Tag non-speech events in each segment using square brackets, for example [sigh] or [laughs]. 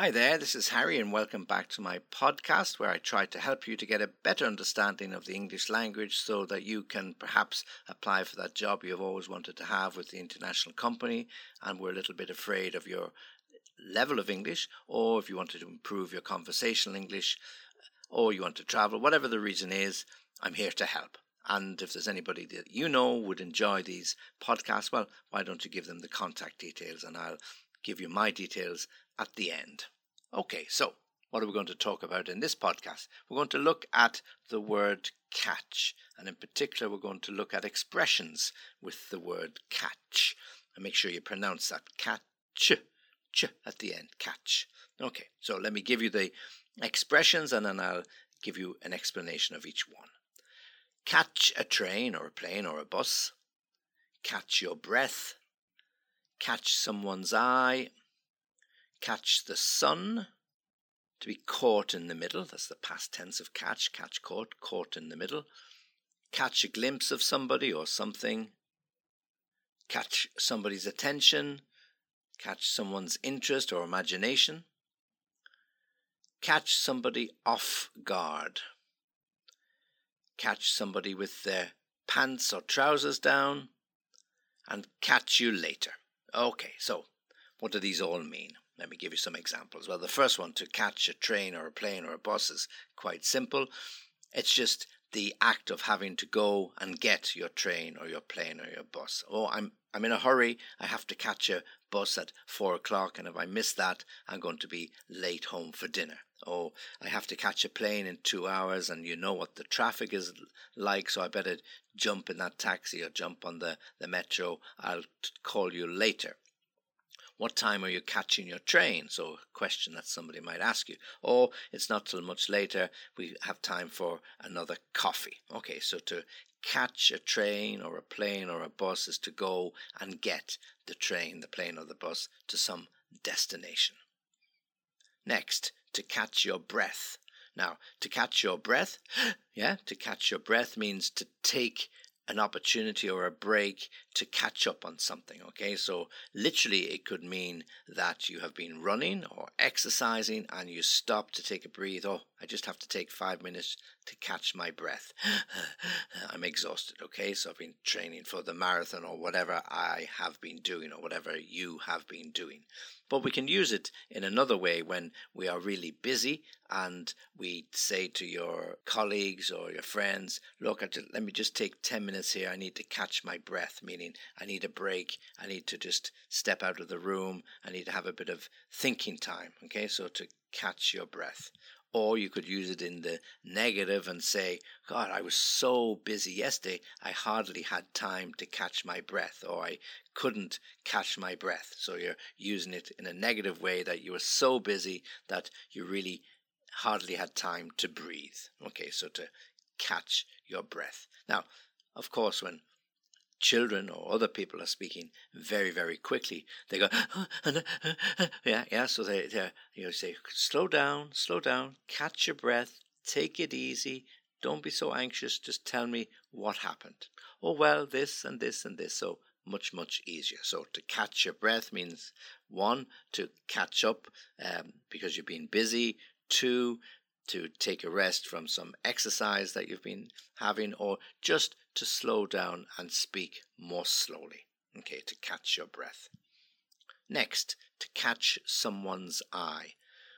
Hi there, this is Harry, and welcome back to my podcast where I try to help you to get a better understanding of the English language so that you can perhaps apply for that job you've always wanted to have with the international company and we're a little bit afraid of your level of English, or if you wanted to improve your conversational English, or you want to travel, whatever the reason is, I'm here to help. And if there's anybody that you know would enjoy these podcasts, well, why don't you give them the contact details and I'll give you my details at the end. Okay, so what are we going to talk about in this podcast? We're going to look at the word catch, and in particular, we're going to look at expressions with the word catch. And make sure you pronounce that catch, ch at the end, catch. Okay, so let me give you the expressions and then I'll give you an explanation of each one. Catch a train or a plane or a bus. Catch your breath. Catch someone's eye catch the sun, to be caught in the middle. That's the past tense of catch, catch, caught, caught in the middle. Catch a glimpse of somebody or something. Catch somebody's attention. Catch someone's interest or imagination. Catch somebody off guard. Catch somebody with their pants or trousers down. And catch you later. Okay, so what do these all mean? Let me give you some examples. Well, the first one to catch a train or a plane or a bus is quite simple. It's just the act of having to go and get your train or your plane or your bus. Oh, I'm I'm in a hurry. I have to catch a bus at four o'clock, and if I miss that, I'm going to be late home for dinner. Oh, I have to catch a plane in two hours, and you know what the traffic is like, so I better jump in that taxi or jump on the, the metro. I'll call you later. What time are you catching your train? So, a question that somebody might ask you. Oh, it's not till much later, we have time for another coffee. Okay, so to catch a train or a plane or a bus is to go and get the train, the plane, or the bus to some destination. Next, to catch your breath. Now, to catch your breath, [gasps] yeah, to catch your breath means to take an opportunity or a break to catch up on something. Okay, so literally it could mean that you have been running or exercising and you stop to take a breathe. Oh, I just have to take five minutes to catch my breath. [sighs] I'm exhausted. Okay, so I've been training for the marathon or whatever I have been doing or whatever you have been doing. But we can use it in another way when we are really busy and we say to your colleagues or your friends, Look, let me just take 10 minutes here. I need to catch my breath, meaning I need a break. I need to just step out of the room. I need to have a bit of thinking time. Okay, so to catch your breath. Or you could use it in the negative and say, God, I was so busy yesterday, I hardly had time to catch my breath, or I couldn't catch my breath. So you're using it in a negative way that you were so busy that you really hardly had time to breathe. Okay, so to catch your breath. Now, of course, when children or other people are speaking very, very quickly, they go, [laughs] yeah, yeah. So they, they, you say, slow down, slow down, catch your breath, take it easy, don't be so anxious, just tell me what happened. Oh, well, this and this and this. So much, much easier. So to catch your breath means one, to catch up um, because you've been busy, two, to take a rest from some exercise that you've been having, or just to slow down and speak more slowly. Okay, to catch your breath. Next, to catch someone's eye.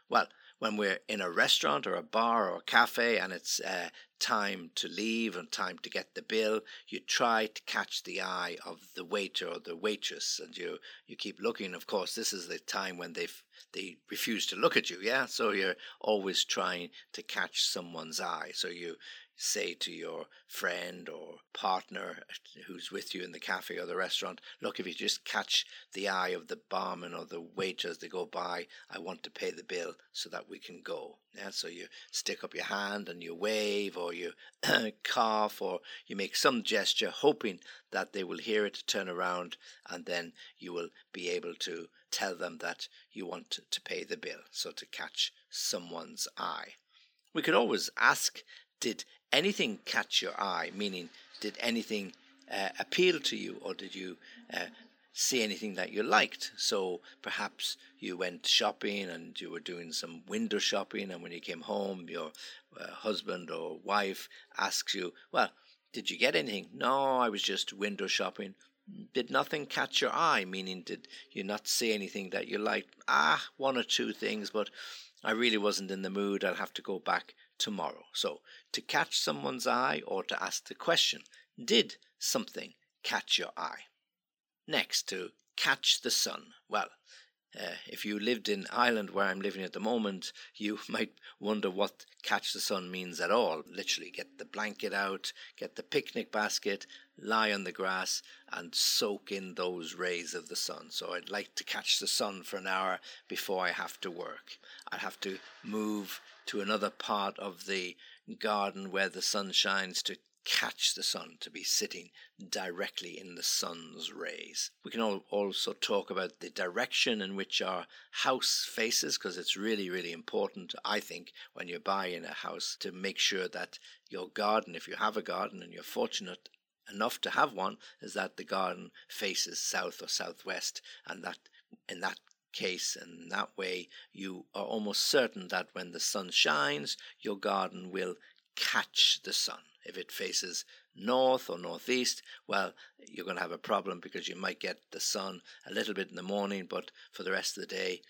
Well, when we're in a restaurant or a bar or a cafe and it's uh, time to leave and time to get the bill, you try to catch the eye of the waiter or the waitress, and you you keep looking. Of course, this is the time when they they refuse to look at you. Yeah, so you're always trying to catch someone's eye. So you say to your friend or partner uh, who's with you in the cafe or the restaurant, look, if you just catch the eye of the barman or the waiter as they go by, I want to pay the bill so that we can go. Yeah, so you stick up your hand and you wave or you [coughs] cough or you make some gesture hoping that they will hear it, turn around, and then you will be able to tell them that you want to pay the bill. So to catch someone's eye. We could always ask, did anything catch your eye? Meaning, did anything uh, appeal to you, or did you uh, see anything that you liked. So perhaps you went shopping and you were doing some window shopping, and when you came home, your uh, husband or wife asks you, Well, did you get anything? No, I was just window shopping. Did nothing catch your eye? Meaning, did you not see anything that you liked? Ah, one or two things, but I really wasn't in the mood. I'll have to go back tomorrow. So, to catch someone's eye or to ask the question, did something catch your eye? Next, to catch the sun. Well, uh, if you lived in Ireland where I'm living at the moment, you [laughs] might wonder what catch the sun means at all. Literally, get the blanket out, get the picnic basket, lie on the grass, and soak in those rays of the sun. So I'd like to catch the sun for an hour before I have to work. I'd have to move to another part of the garden where the sun shines to catch the sun, to be sitting directly in the sun's rays. We can also talk about the direction in which our house faces, because it's really, really important, I think, when you're buying a house to make sure that your garden, if you have a garden and you're fortunate enough to have one, is that the garden faces south or southwest, and that in that case and that way you are almost certain that when the sun shines your garden will catch the sun if it faces north or northeast, well, you're going to have a problem because you might get the sun a little bit in the morning, but for the rest of the day,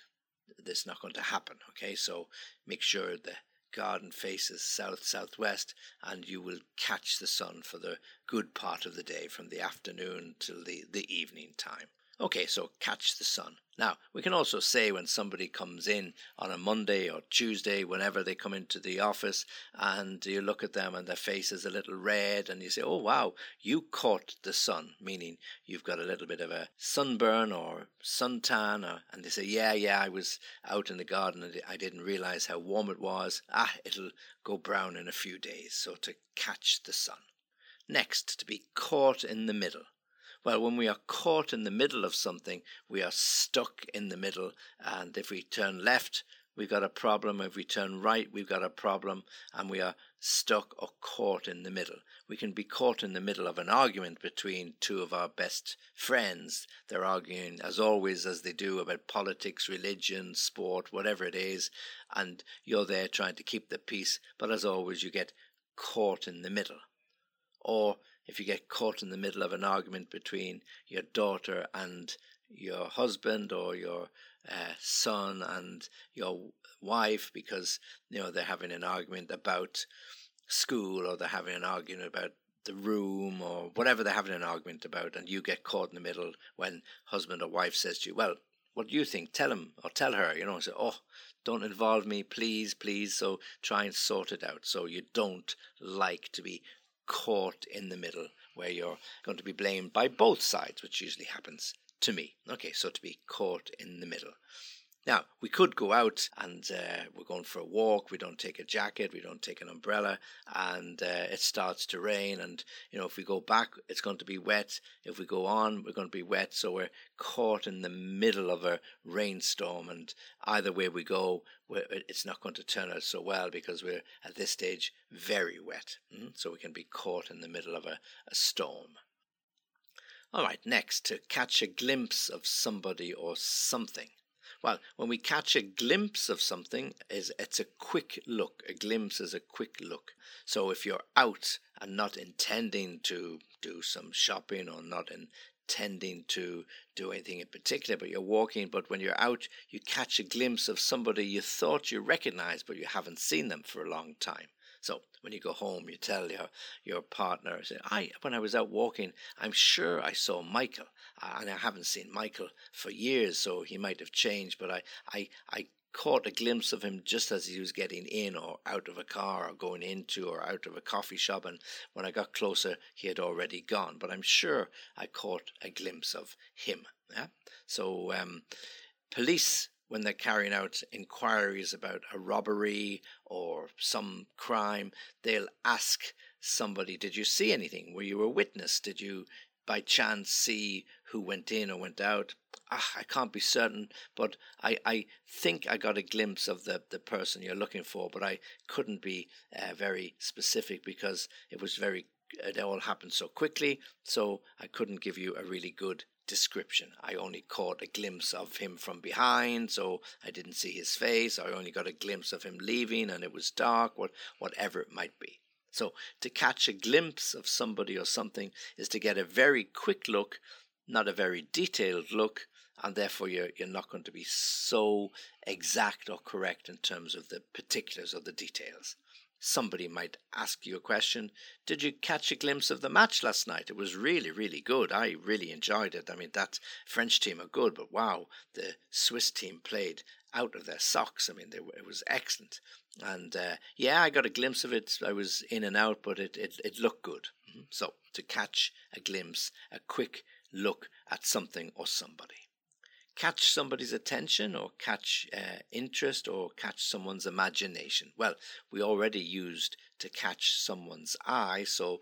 that's not going to happen. Okay, so make sure the garden faces south southwest and you will catch the sun for the good part of the day from the afternoon till the, the evening time. Okay, so catch the sun. Now, we can also say when somebody comes in on a Monday or Tuesday, whenever they come into the office, and you look at them and their face is a little red, and you say, Oh, wow, you caught the sun, meaning you've got a little bit of a sunburn or suntan. Or, and they say, Yeah, yeah, I was out in the garden and I didn't realize how warm it was. Ah, it'll go brown in a few days. So to catch the sun. Next, to be caught in the middle. Well, when we are caught in the middle of something, we are stuck in the middle. And if we turn left, we've got a problem. If we turn right, we've got a problem. And we are stuck or caught in the middle. We can be caught in the middle of an argument between two of our best friends. They're arguing, as always, as they do, about politics, religion, sport, whatever it is. And you're there trying to keep the peace. But as always, you get caught in the middle. Or if you get caught in the middle of an argument between your daughter and your husband or your uh, son and your wife because you know they're having an argument about school or they're having an argument about the room or whatever they're having an argument about and you get caught in the middle when husband or wife says to you well what do you think? Tell him or tell her you know and say oh don't involve me please please. So try and sort it out so you don't like to be caught in the middle where you're going to be blamed by both sides, which usually happens to me. Okay, so to be caught in the middle. Now, we could go out and uh, we're going for a walk. We don't take a jacket, we don't take an umbrella, and uh, it starts to rain. And, you know, if we go back, it's going to be wet. If we go on, we're going to be wet. So we're caught in the middle of a rainstorm. And either way we go, it's not going to turn out so well because we're at this stage very wet. Mm? So we can be caught in the middle of a, a storm. All right, next, to catch a glimpse of somebody or something. Well, when we catch a glimpse of something, is it's a quick look. A glimpse is a quick look. So if you're out and not intending to do some shopping or not intending to do anything in particular, but you're walking, but when you're out, you catch a glimpse of somebody you thought you recognized, but you haven't seen them for a long time. So when you go home, you tell your your partner, say, "I when I was out walking, I'm sure I saw Michael, and I haven't seen Michael for years, so he might have changed, but I I I." Caught a glimpse of him just as he was getting in or out of a car or going into or out of a coffee shop, and when I got closer, he had already gone. But I'm sure I caught a glimpse of him. Yeah. So um, police when they're carrying out inquiries about a robbery or some crime, they'll ask somebody, Did you see anything? Were you a witness? Did you by chance see who went in or went out? Ah, I can't be certain, but I, I think I got a glimpse of the, the person you're looking for, but I couldn't be uh, very specific because it was very, it all happened so quickly, so I couldn't give you a really good description. I only caught a glimpse of him from behind, so I didn't see his face. I only got a glimpse of him leaving, and it was dark, what, whatever it might be. So, to catch a glimpse of somebody or something is to get a very quick look, not a very detailed look, and therefore you're, you're not going to be so exact or correct in terms of the particulars or the details somebody might ask you a question Did you catch a glimpse of the match last night? It was really, really good. I really enjoyed it. I mean, that French team are good, but wow, the Swiss team played out of their socks. I mean, were, it was excellent. And uh, yeah, I got a glimpse of it. I was in and out, but it, it, it looked good. Mm-hmm. So, to catch a glimpse, a quick look at something or somebody catch somebody's attention or catch uh, interest or catch someone's imagination. Well, we already used to catch someone's eye, so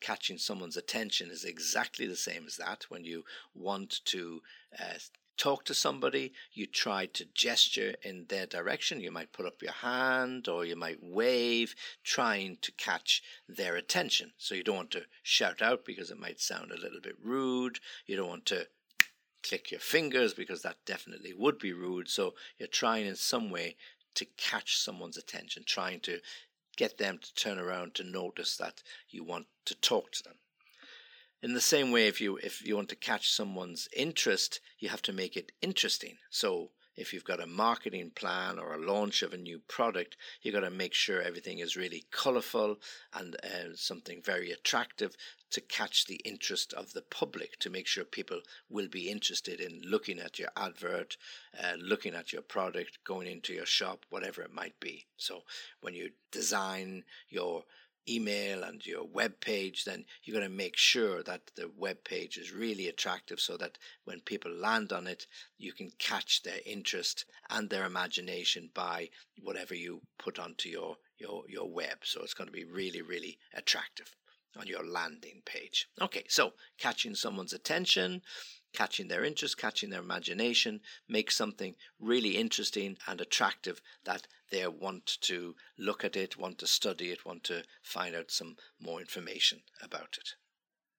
catching someone's attention is exactly the same as that. When you want to uh, talk to somebody, you try to gesture in their direction. You might put up your hand or you might wave, trying to catch their attention. So you don't want to shout out because it might sound a little bit rude. You don't want to click your fingers because that definitely would be rude. So you're trying in some way to catch someone's attention, trying to get them to turn around to notice that you want to talk to them. In the same way, if you if you want to catch someone's interest, you have to make it interesting. So if you've got a marketing plan or a launch of a new product, you've got to make sure everything is really colorful and uh, something very attractive to catch the interest of the public, to make sure people will be interested in looking at your advert, uh, looking at your product, going into your shop, whatever it might be. So when you design your email and your web page, then you're going to make sure that the web page is really attractive so that when people land on it, you can catch their interest and their imagination by whatever you put onto your, your, your web. So it's going to be really, really attractive on your landing page. Okay, so catching someone's attention, catching their interest, catching their imagination, make something really interesting and attractive that they want to look at it, want to study it, want to find out some more information about it.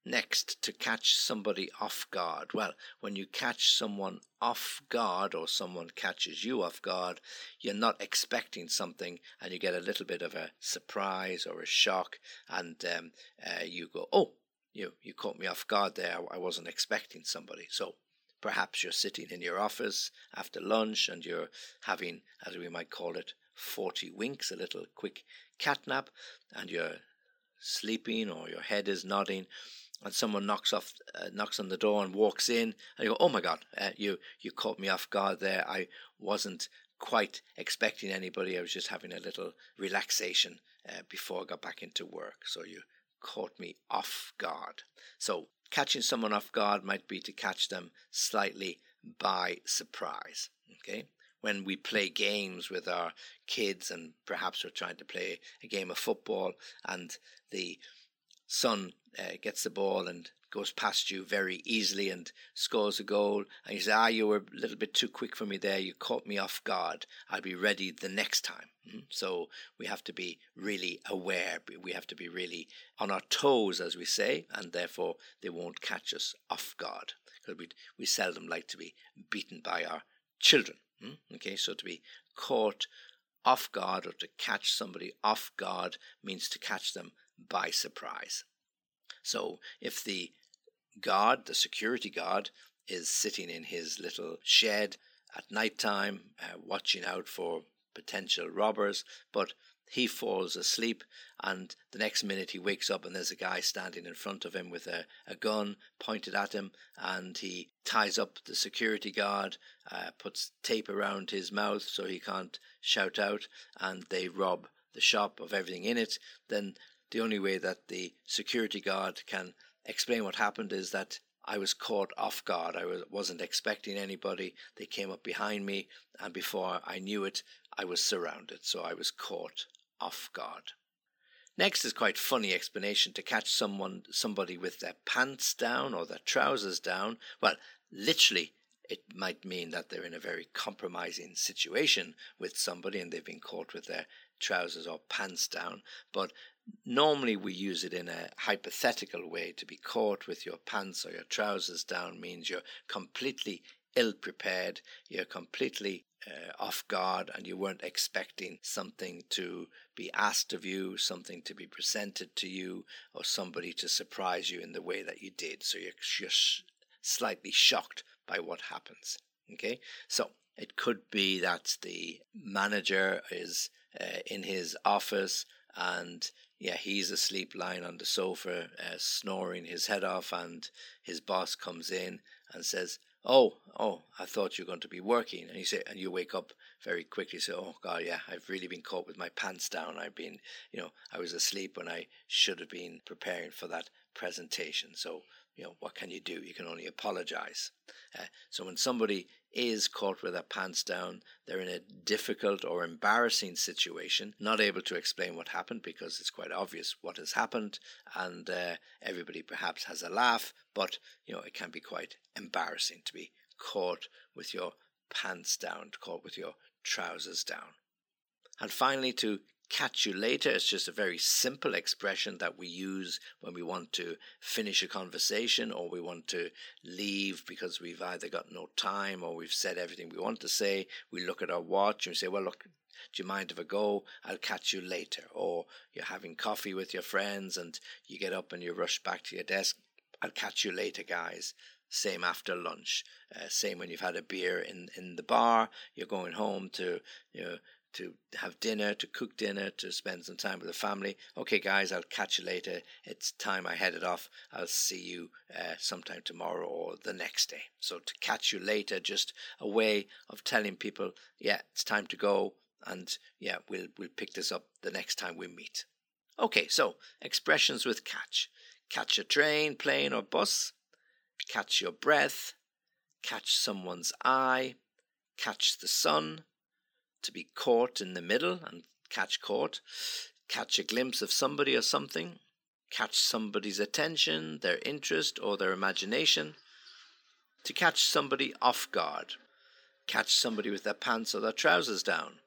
Next, to catch somebody off guard. Well, when you catch someone off guard or someone catches you off guard, you're not expecting something and you get a little bit of a surprise or a shock and um, uh, you go, oh, you you caught me off guard there. I wasn't expecting somebody. So perhaps you're sitting in your office after lunch and you're having, as we might call it, 40 winks, a little quick cat nap, and you're sleeping or your head is nodding, and someone knocks off, uh, knocks on the door and walks in, and you go, "Oh my God, uh, you you caught me off guard there. I wasn't quite expecting anybody. I was just having a little relaxation uh, before I got back into work." So you caught me off guard. So, catching someone off guard might be to catch them slightly by surprise. Okay? When we play games with our kids, and perhaps we're trying to play a game of football, and the son uh, gets the ball and goes past you very easily and scores a goal, and you say, Ah, you were a little bit too quick for me there, you caught me off guard. I'll be ready the next time. Mm-hmm. So we have to be really aware, we have to be really on our toes, as we say, and therefore they won't catch us off guard. Because we, we seldom like to be beaten by our children. Mm-hmm. Okay, so to be caught off guard or to catch somebody off guard means to catch them by surprise. So if the guard, the security guard, is sitting in his little shed at night time, uh, watching out for potential robbers, but he falls asleep and the next minute he wakes up and there's a guy standing in front of him with a, a gun pointed at him and he ties up the security guard uh, puts tape around his mouth so he can't shout out and they rob the shop of everything in it then the only way that the security guard can explain what happened is that I was caught off guard. I was, wasn't expecting anybody. They came up behind me, and before I knew it, I was surrounded. So I was caught off guard. Next is quite funny explanation to catch someone somebody with their pants down or their trousers down. Well, literally it might mean that they're in a very compromising situation with somebody and they've been caught with their trousers or pants down. But normally we use it in a hypothetical way to be caught with your pants or your trousers down means you're completely ill prepared, you're completely uh, off guard, and you weren't expecting something to be asked of you, something to be presented to you, or somebody to surprise you in the way that you did. So you're, slightly shocked by what happens. Okay, so it could be that the manager is uh, in his office and yeah, he's asleep lying on the sofa, uh, snoring his head off, and his boss comes in and says, "Oh, oh, I thought you were going to be working," and you say, and you wake up very quickly. Say, "Oh God, yeah, I've really been caught with my pants down. I've been, you know, I was asleep when I should have been preparing for that presentation." So you know, what can you do? You can only apologize. Uh, so when somebody is caught with their pants down, they're in a difficult or embarrassing situation, not able to explain what happened because it's quite obvious what has happened, and uh, everybody perhaps has a laugh, but you know, it can be quite embarrassing to be caught with your pants down, caught with your trousers down. And finally, to catch you later. It's just a very simple expression that we use when we want to finish a conversation or we want to leave because we've either got no time or we've said everything we want to say. We look at our watch and we say, well, look, do you mind if I go? I'll catch you later. Or you're having coffee with your friends and you get up and you rush back to your desk. I'll catch you later, guys. Same after lunch. Uh, same when you've had a beer in, in the bar. You're going home to you know to have dinner, to cook dinner, to spend some time with the family. Okay, guys, I'll catch you later. It's time I headed off. I'll see you uh, sometime tomorrow or the next day. So to catch you later, just a way of telling people, yeah, it's time to go, and yeah, we'll we'll pick this up the next time we meet. Okay, so expressions with catch: catch a train, plane, or bus, catch your breath, catch someone's eye, catch the sun to be caught in the middle and catch caught, catch a glimpse of somebody or something, catch somebody's attention, their interest, or their imagination, to catch somebody off guard, catch somebody with their pants or their trousers down,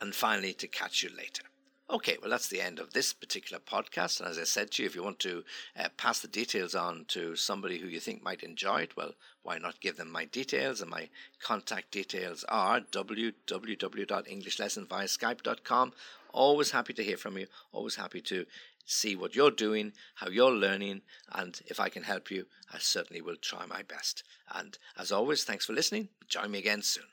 and finally to catch you later. Okay, well, that's the end of this particular podcast. And as I said to you, if you want to uh, pass the details on to somebody who you think might enjoy it, well, why not give them my details? And my contact details are www.englishlessonviaskype.com. Always happy to hear from you, always happy to see what you're doing, how you're learning, and if I can help you, I certainly will try my best. And as always, thanks for listening. Join me again soon.